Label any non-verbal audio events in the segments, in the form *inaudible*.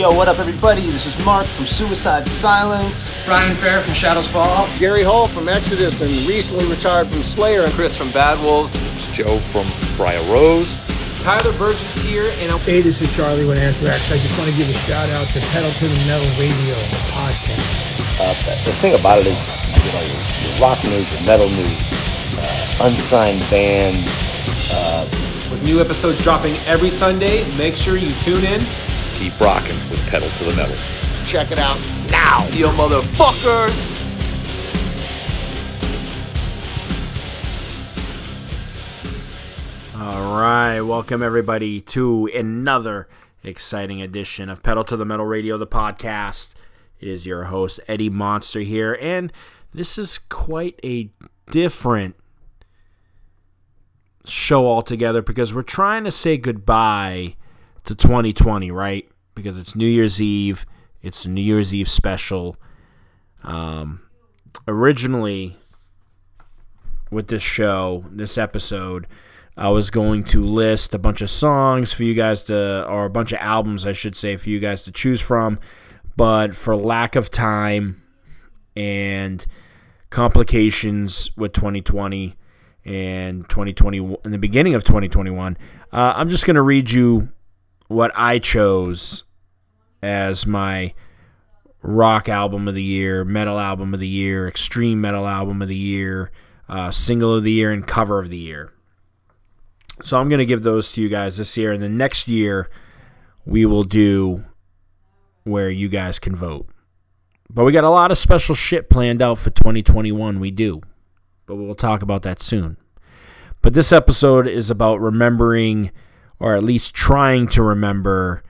Yo, what up, everybody? This is Mark from Suicide Silence. Brian Fair from Shadows Fall. Gary Holt from Exodus and recently retired from Slayer. And Chris from Bad Wolves. It's Joe from Briar Rose. Tyler Burgess here, and Hey, this is Charlie with Anthrax. I just want to give a shout out to Pedal to the Metal Radio podcast. Uh, the thing about it is, you know, your rock news, your metal news, uh, unsigned bands. Uh, with new episodes dropping every Sunday, make sure you tune in. Keep rocking with Pedal to the Metal. Check it out now, you motherfuckers! All right, welcome everybody to another exciting edition of Pedal to the Metal Radio, the podcast. It is your host, Eddie Monster, here, and this is quite a different show altogether because we're trying to say goodbye to 2020, right? Because it's New Year's Eve, it's New Year's Eve special. Um, originally, with this show, this episode, I was going to list a bunch of songs for you guys to, or a bunch of albums, I should say, for you guys to choose from. But for lack of time and complications with 2020 and 2020, in the beginning of 2021, uh, I'm just going to read you what I chose as my rock album of the year, metal album of the year, extreme metal album of the year, uh, single of the year, and cover of the year. So I'm going to give those to you guys this year. And the next year, we will do where you guys can vote. But we got a lot of special shit planned out for 2021. We do. But we'll talk about that soon. But this episode is about remembering, or at least trying to remember,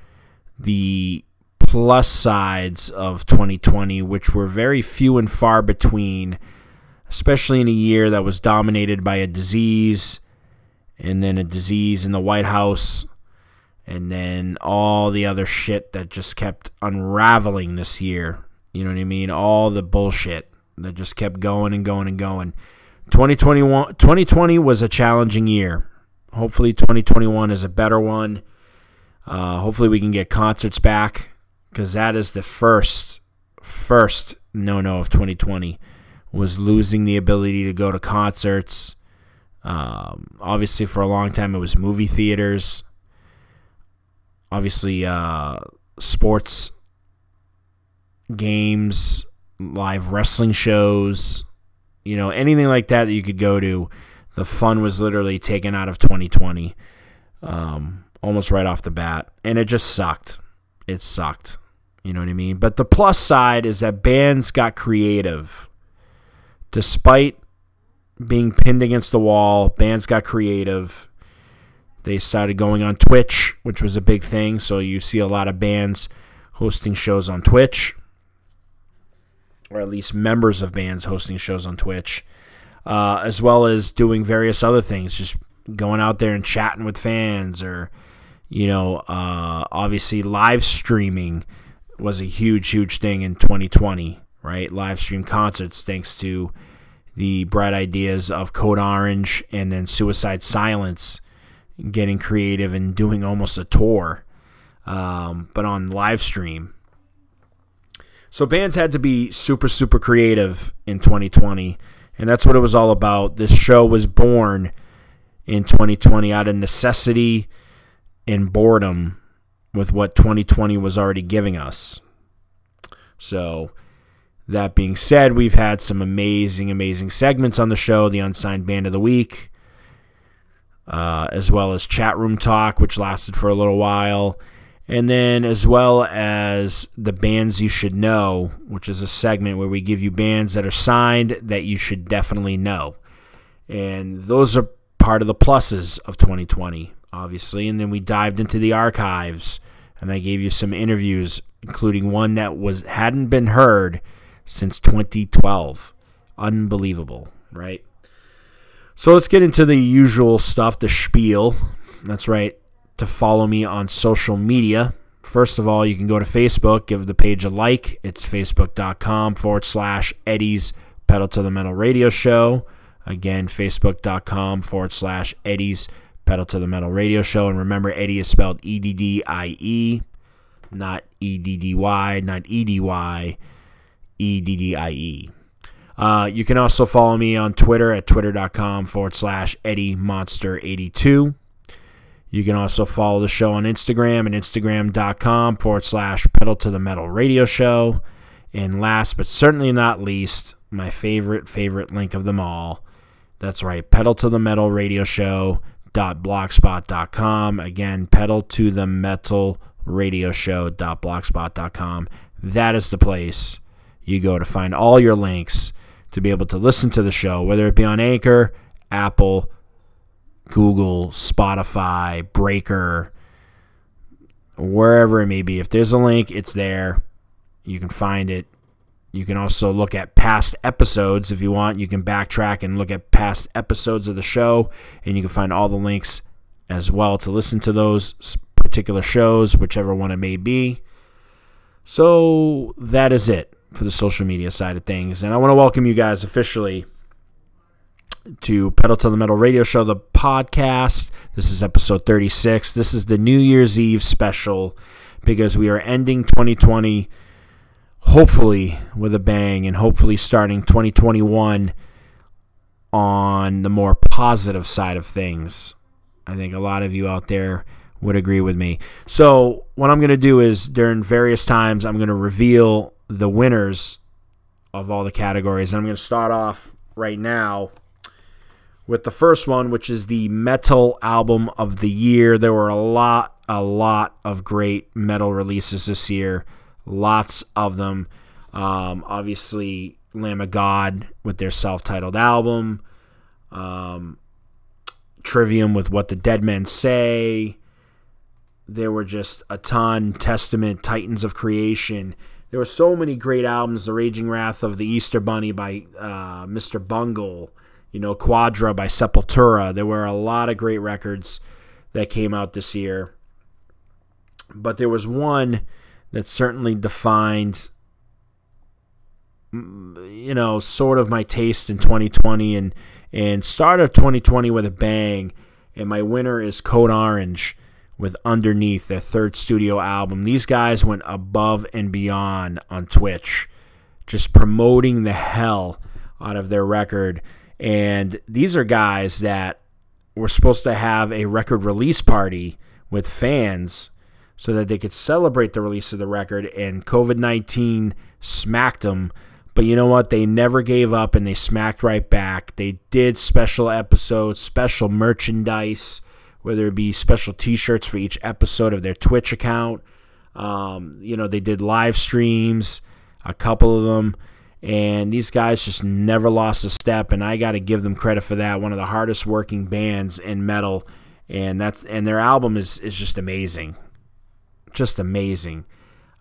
the plus sides of 2020, which were very few and far between, especially in a year that was dominated by a disease and then a disease in the White House, and then all the other shit that just kept unraveling this year. You know what I mean? All the bullshit that just kept going and going and going. 2021 2020 was a challenging year. Hopefully 2021 is a better one. Uh, hopefully we can get concerts back because that is the first first no no of 2020 was losing the ability to go to concerts um, obviously, for a long time, it was movie theaters. Obviously, uh, sports, games, live wrestling shows, you know, anything like that that you could go to. The fun was literally taken out of 2020 um, almost right off the bat. And it just sucked. It sucked. You know what I mean? But the plus side is that bands got creative. Despite being pinned against the wall. Bands got creative. They started going on Twitch, which was a big thing. So you see a lot of bands hosting shows on Twitch, or at least members of bands hosting shows on Twitch, uh, as well as doing various other things, just going out there and chatting with fans, or you know, uh, obviously live streaming was a huge, huge thing in 2020. Right, live stream concerts thanks to the bright ideas of Code Orange and then Suicide Silence getting creative and doing almost a tour, um, but on live stream. So bands had to be super, super creative in 2020, and that's what it was all about. This show was born in 2020 out of necessity and boredom with what 2020 was already giving us. So that being said, we've had some amazing, amazing segments on the show the Unsigned Band of the Week, uh, as well as Chat Room Talk, which lasted for a little while, and then as well as the Bands You Should Know, which is a segment where we give you bands that are signed that you should definitely know. And those are part of the pluses of 2020, obviously. And then we dived into the archives, and I gave you some interviews, including one that was hadn't been heard since 2012. Unbelievable, right? So let's get into the usual stuff, the spiel. That's right. To follow me on social media, first of all, you can go to Facebook, give the page a like. It's facebook.com forward slash Eddie's Pedal to the Metal Radio Show. Again, facebook.com forward slash Eddie's Pedal to the Metal Radio Show. And remember, Eddie is spelled E D D I E, not E D D Y, not E D Y, E D D I E. Uh, you can also follow me on Twitter at twitter.com forward slash Eddie Monster82. You can also follow the show on Instagram at instagram.com forward slash pedal to the metal radio show. And last but certainly not least, my favorite, favorite link of them all. That's right, pedal to the metal radio show dot blogspot.com again pedal to the metal radio show.blogspot.com that is the place you go to find all your links to be able to listen to the show whether it be on anchor apple google spotify breaker wherever it may be if there's a link it's there you can find it you can also look at past episodes if you want. You can backtrack and look at past episodes of the show, and you can find all the links as well to listen to those particular shows, whichever one it may be. So that is it for the social media side of things. And I want to welcome you guys officially to Pedal to the Metal Radio Show, the podcast. This is episode 36. This is the New Year's Eve special because we are ending 2020 hopefully with a bang and hopefully starting 2021 on the more positive side of things. I think a lot of you out there would agree with me. So, what I'm going to do is during various times, I'm going to reveal the winners of all the categories. And I'm going to start off right now with the first one, which is the metal album of the year. There were a lot, a lot of great metal releases this year lots of them. Um, obviously, Lamb of God with their self titled album, um, Trivium with What the Dead Men Say. There were just a ton. Testament, Titans of Creation. There were so many great albums. The Raging Wrath of the Easter Bunny by uh, Mr. Bungle. You know, Quadra by Sepultura. There were a lot of great records that came out this year. But there was one that certainly defined mm, you know sort of my taste in 2020 and and start of 2020 with a bang and my winner is Code Orange with Underneath their third studio album these guys went above and beyond on Twitch just promoting the hell out of their record and these are guys that were supposed to have a record release party with fans so that they could celebrate the release of the record. And COVID 19 smacked them. But you know what? They never gave up and they smacked right back. They did special episodes, special merchandise, whether it be special t shirts for each episode of their Twitch account. Um, you know, they did live streams, a couple of them. And these guys just never lost a step, and I got to give them credit for that. One of the hardest working bands in metal, and that's and their album is is just amazing just amazing.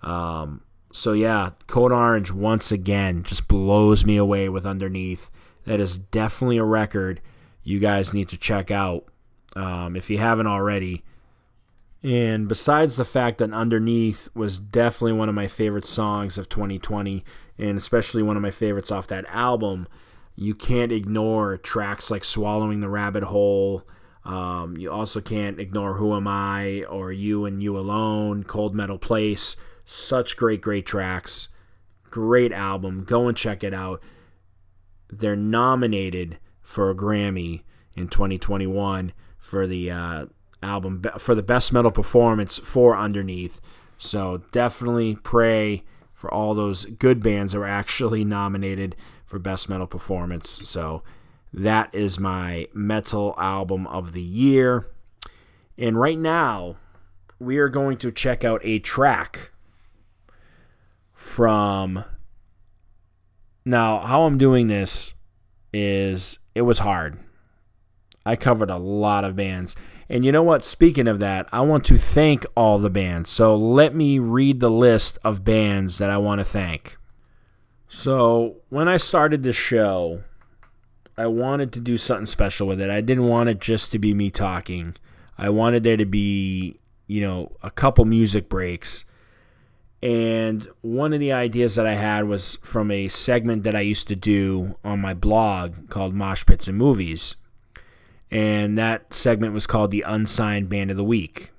Um, so yeah, Code Orange once again just blows me away with Underneath. That is definitely a record you guys need to check out um, if you haven't already. And besides the fact that Underneath was definitely one of my favorite songs of 2020, and especially one of my favorites off that album, you can't ignore tracks like Swallowing the Rabbit Whole um, you also can't ignore Who Am I or You and You Alone, Cold Metal Place. Such great, great tracks. Great album. Go and check it out. They're nominated for a Grammy in 2021 for the uh, album for the best metal performance for Underneath. So definitely pray for all those good bands that were actually *laughs* nominated for best metal performance. So that is my metal album of the year. And right now, we are going to check out a track from. Now, how I'm doing this is it was hard. I covered a lot of bands. And you know what? Speaking of that, I want to thank all the bands. So let me read the list of bands that I want to thank. So when I started the show, I wanted to do something special with it. I didn't want it just to be me talking. I wanted there to be, you know, a couple music breaks. And one of the ideas that I had was from a segment that I used to do on my blog called Mosh Pits and Movies. And that segment was called the Unsigned Band of the Week.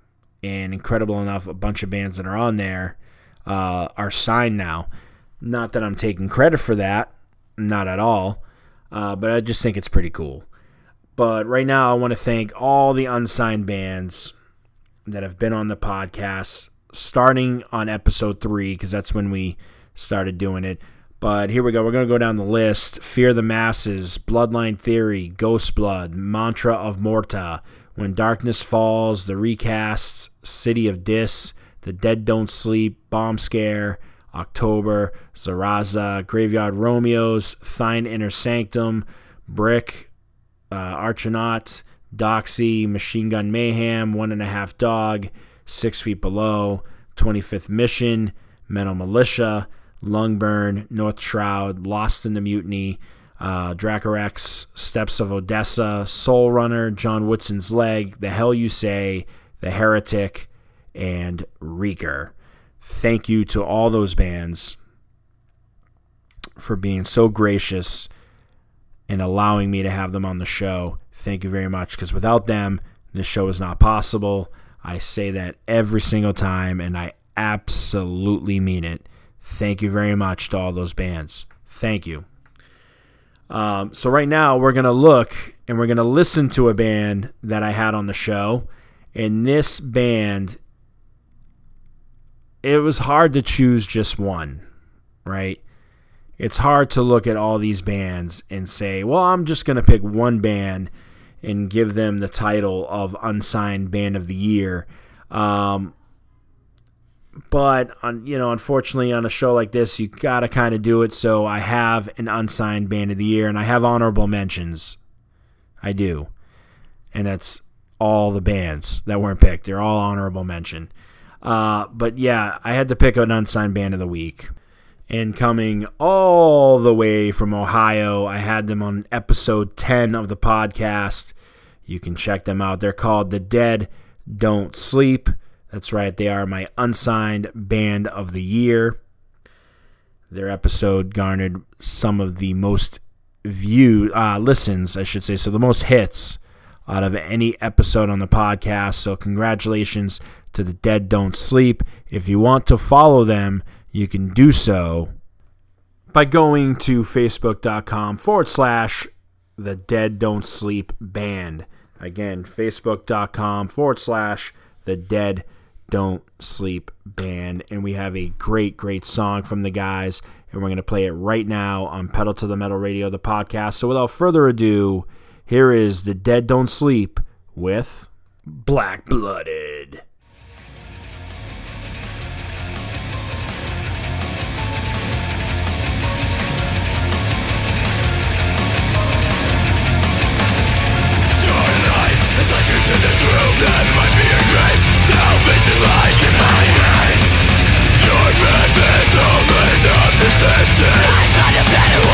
And incredible enough, a bunch of bands that are on there uh, are signed now. Not that I'm taking credit for that, not at all, uh, but I just think it's pretty cool. But right now, I want to thank all the unsigned bands that have been on the podcast, starting on episode three, because that's when we started doing it. But here we go. We're going to go down the list Fear the Masses, Bloodline Theory, Ghost Blood, Mantra of Morta, When Darkness Falls, The Recasts, City of Dis, The Dead Don't Sleep, Bomb Scare, October, Zaraza, Graveyard Romeos, Thine Inner Sanctum, Brick, uh, Archinaut, Doxy, Machine Gun Mayhem, One and a Half Dog, Six Feet Below, 25th Mission, Metal Militia, Lungburn, North Shroud, Lost in the Mutiny, uh, Dracorex, Steps of Odessa, Soul Runner, John Woodson's Leg, The Hell You Say, The Heretic, and Reeker. Thank you to all those bands for being so gracious and allowing me to have them on the show. Thank you very much because without them, this show is not possible. I say that every single time and I absolutely mean it. Thank you very much to all those bands. Thank you. Um, so, right now, we're to look and we're to listen to a band that I had on the show. And this band, it was hard to choose just one, right? It's hard to look at all these bands and say, well, I'm just to pick one band and give them the title of Unsigned Band of the Year. Um, but on you know unfortunately on a show like this you gotta kind of do it. So i have an unsigned band of the year and i have honorable mentions. I do. And that's all the bands that weren't picked. They're all honorable mention. Uh, but yeah i had to pick an unsigned band of the week. And coming all the way from ohio i had them on episode 10 of the podcast. You can check them out. They're called the dead don't sleep that's right, they are my unsigned band of the year. Their episode garnered some of the most view uh, listens, I should say, so the most hits out of any episode on the podcast. So congratulations to the Dead Don't Sleep. If you want to follow them, you can do so by going to facebook.com forward slash the Dead Don't Sleep band. Again, facebook.com forward slash the Dead don't Sleep Band. And we have a great, great song from the guys. And we're going to play it right now on Pedal to the Metal Radio, the podcast. So without further ado, here is The Dead Don't Sleep with Black Blooded. Salvation lies in my hands Your better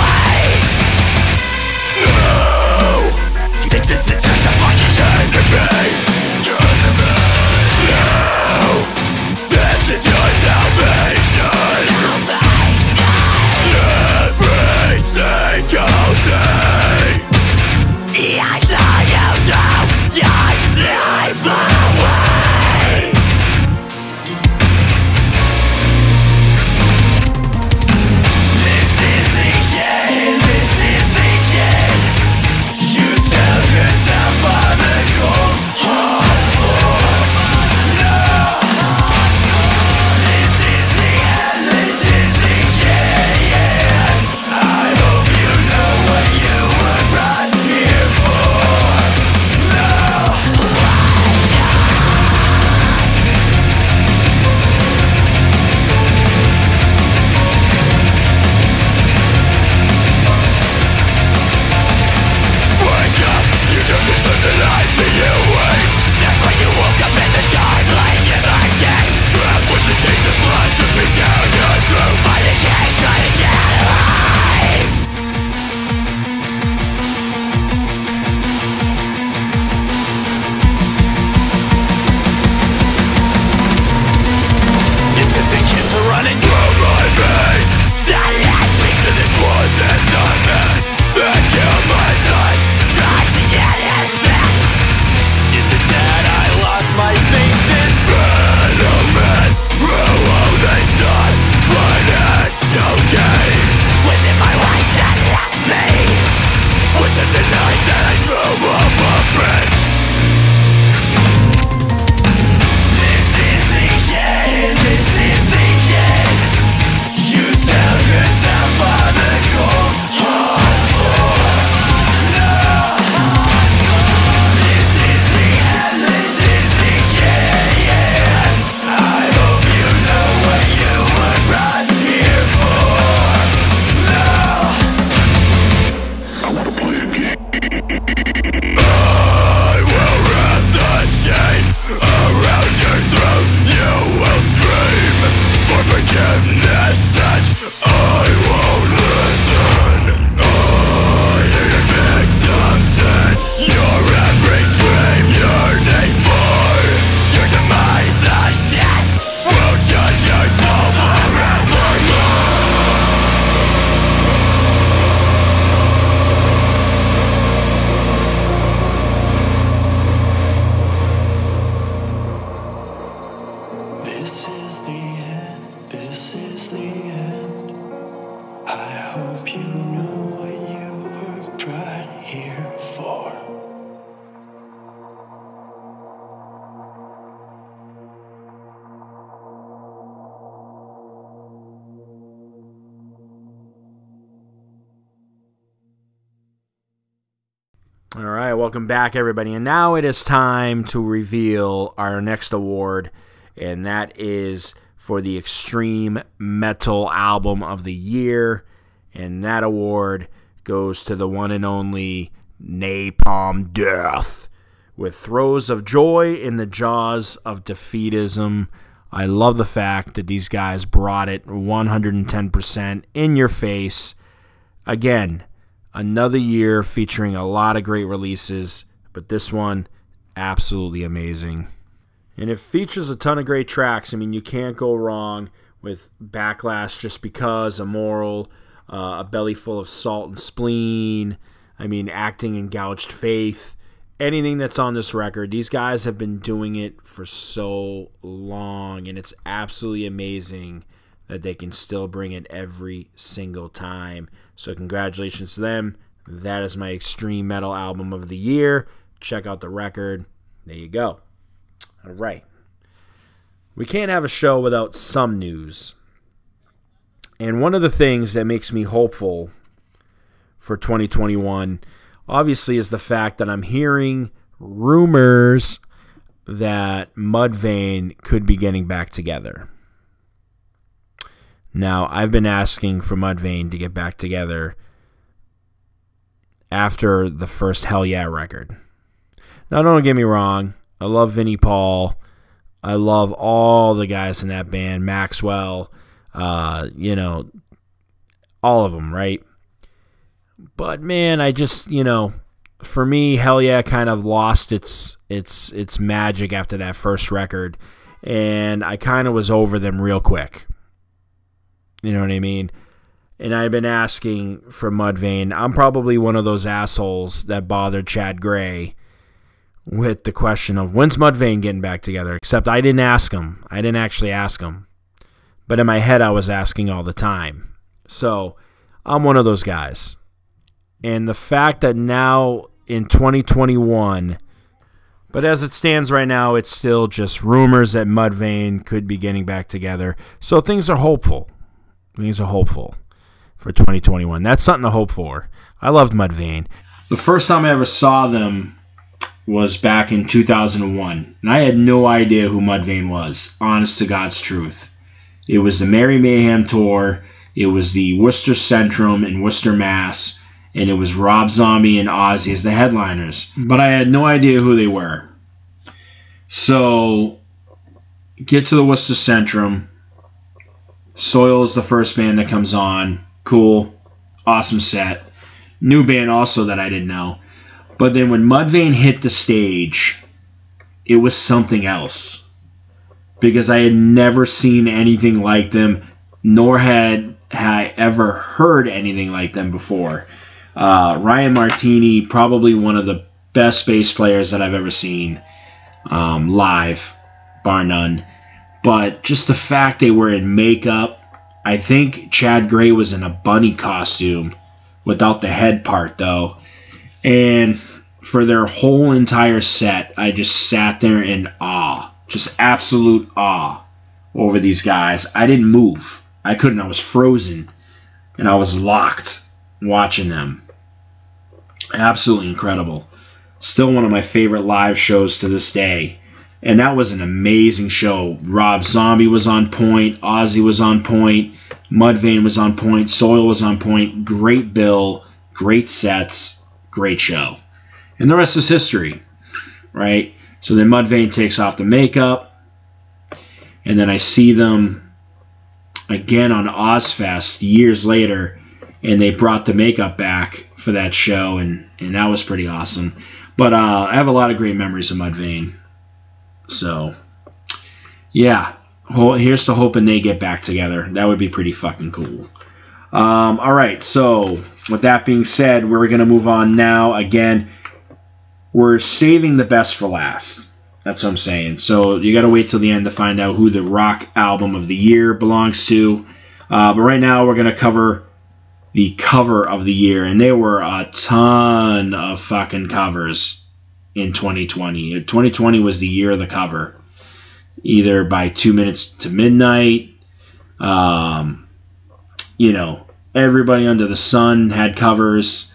welcome back, everybody. And now it is time to reveal our next award, and that is for the Extreme Metal Album of the Year. And that award goes to the one and only Napalm Death with Throes of Joy in the Jaws of Defeatism. I love the fact that these guys brought it 110% in your face. Again, another year featuring a lot of great releases, but this one, absolutely amazing. And it features a ton of great tracks. I mean, you can't go wrong with Backlash just because, Immoral, uh, A Belly Full of Salt and Spleen. I mean, Acting in Gouged Faith. Anything that's on this record, these guys have been doing it for so long, and it's absolutely amazing that they can still bring it every single time. So, congratulations to them. That is my extreme metal album of the year. Check out the record. There you go. All right. We can't have a show without some news. And one of the things that makes me hopeful for 2021 obviously is the fact that I'm hearing rumors that Mudvayne could be getting back together. Now, I've been asking for Mudvayne to get back together after the first Hellyeah record. Now, don't get me wrong. I love Vinnie Paul. I love all the guys in that band. Maxwell, uh, you know, all of them, right? But man, I just, you know, for me, Hellyeah kind of lost its its its magic after that first record, and I kind of was over them real quick. You know what I mean? And I've been asking for Mudvayne. I'm probably one of those assholes that bothered Chad Gray with the question of when's Mudvayne getting back together. Except I didn't ask him. I didn't actually ask him. But in my head, I was asking all the time. So I'm one of those guys. And the fact that now in 2021, but as it stands right now, it's still just rumors that Mudvayne could be getting back together. So things are hopeful. Things are hopeful for 2021. That's something to hope for. I loved Mudvayne. The first time I ever saw them was back in 2001, and I had no idea who Mudvayne was. Honest to God's truth, it was the Merry Mayhem tour. It was the Worcester Centrum in Worcester, Mass, and it was Rob Zombie and Ozzy as the headliners. But I had no idea who they were. So, get to the Worcester Centrum. Soil is the first band that comes on. Cool, awesome set. New band also that I didn't know. But then when Mudvayne hit the stage, it was something else. Because I had never seen anything like them, nor had, had I ever heard anything like them before. Uh, Ryan Martinie, probably one of the best bass players that I've ever seen um, live, bar none. But just the fact they were in makeup, I think Chad Gray was in a bunny costume without the head part, though. And for their whole entire set, I just sat there in awe, just absolute awe over these guys. I didn't move. I couldn't. I was frozen and I was locked watching them. Absolutely incredible. Still one of my favorite live shows to this day. And that was an amazing show. Rob Zombie was on point, Ozzy was on point, Mudvayne was on point, Soil was on point. Great bill, great sets, great show. And the rest is history, right? So then Mudvayne takes off the makeup, and then I see them again on Ozzfest years later, and they brought the makeup back for that show, and, and that was pretty awesome. But uh, I have a lot of great memories of Mudvayne. So, yeah, here's to hoping they get back together. That would be pretty fucking cool. Um, all right, so with that being said, we're going to move on now. Again, we're saving the best for last. That's what I'm saying. So you got to wait till the end to find out who the rock album of the year belongs to. Uh, but right now, we're going to cover the cover of the year, and there were a ton of fucking covers in 2020. 2020 was the year of the cover, either by two minutes to midnight. Um, you know, everybody under the sun had covers.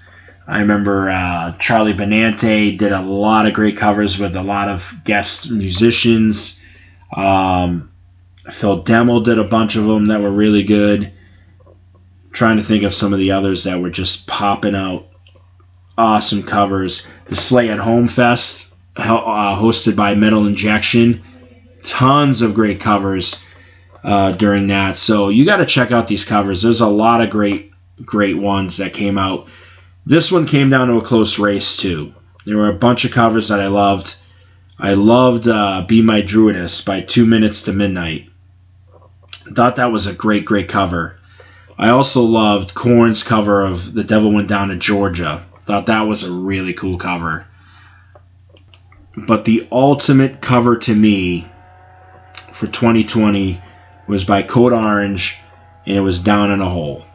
I remember uh, Charlie Benante did a lot of great covers with a lot of guest musicians. Um, Phil Demmel did a bunch of them that were really good. trying to think of some of the others that were just popping out awesome covers. The Slay at Home Fest, uh, hosted by Metal Injection, tons of great covers uh, during that. So you got to check out these covers. There's a lot of great, great ones that came out. This one came down to a close race too. There were a bunch of covers that I loved. I loved uh, "Be My Druidess" by Two Minutes to Midnight. Thought that was a great, great cover. I also loved Korn's cover of "The Devil Went Down to Georgia." Thought that was a really cool cover. But the ultimate cover to me for 2020 was by Code Orange, and it was Down in a Hole.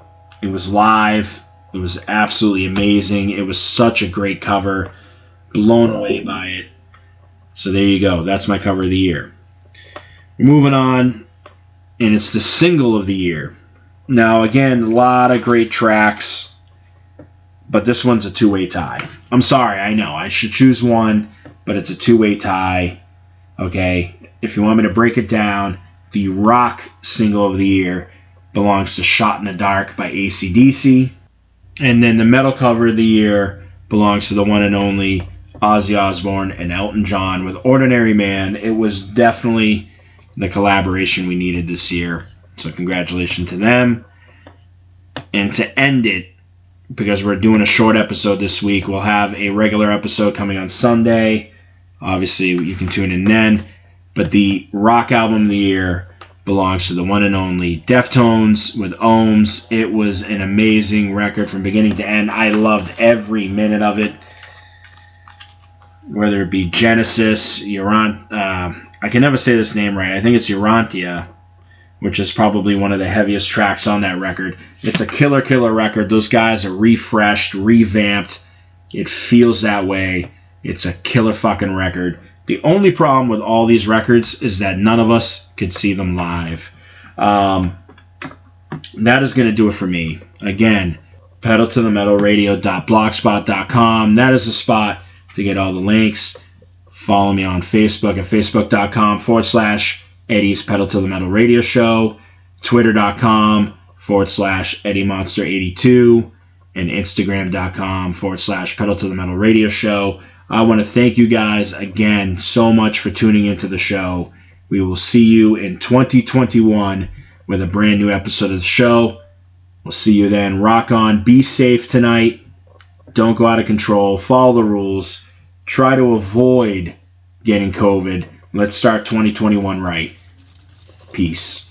It was live. It was absolutely amazing. It was such a great cover. Blown away by it. So there you go. That's my cover of the year. Moving on, and it's the single of the year. Now, again, a lot of great tracks, but this one's a two way tie. I'm sorry, I know. I should choose one, but it's a two way tie. Okay? If you want me to break it down, the rock single of the year belongs to Shot in the Dark by AC/DC. And then the metal cover of the year belongs to the one and only Ozzy Osbourne and Elton John with Ordinary Man. It was definitely the collaboration we needed this year. So congratulations to them. And to end it, because we're doing a short episode this week, we'll have a regular episode coming on Sunday. Obviously, you can tune in then. But the rock album of the year belongs to the one and only Deftones with Ohms. It was an amazing record from beginning to end. I loved every minute of it. Whether it be Genesis, Urant, uh, I can never say this name right. I think it's Urantia, which is probably one of the heaviest tracks on that record. It's a killer, killer record. Those guys are refreshed, revamped. It feels that way. It's a killer fucking record. The only problem with all these records is that none of us could see them live. Um, that is going to do it for me. Again, pedal to the metal radio.blogspot.com. That is the spot to get all the links. Follow me on Facebook at facebook.com forward slash Eddie's Pedal to the Metal Radio Show, twitter.com forward slash Eddie Monster 82, and instagram.com forward slash Pedal to the Metal Radio Show. I want to thank you guys again so much for tuning into the show. We will see you in 2021 with a brand new episode of the show. We'll see you then. Rock on. Be safe tonight. Don't go out of control. Follow the rules. Try to avoid getting COVID. Let's start 2021 right. Peace.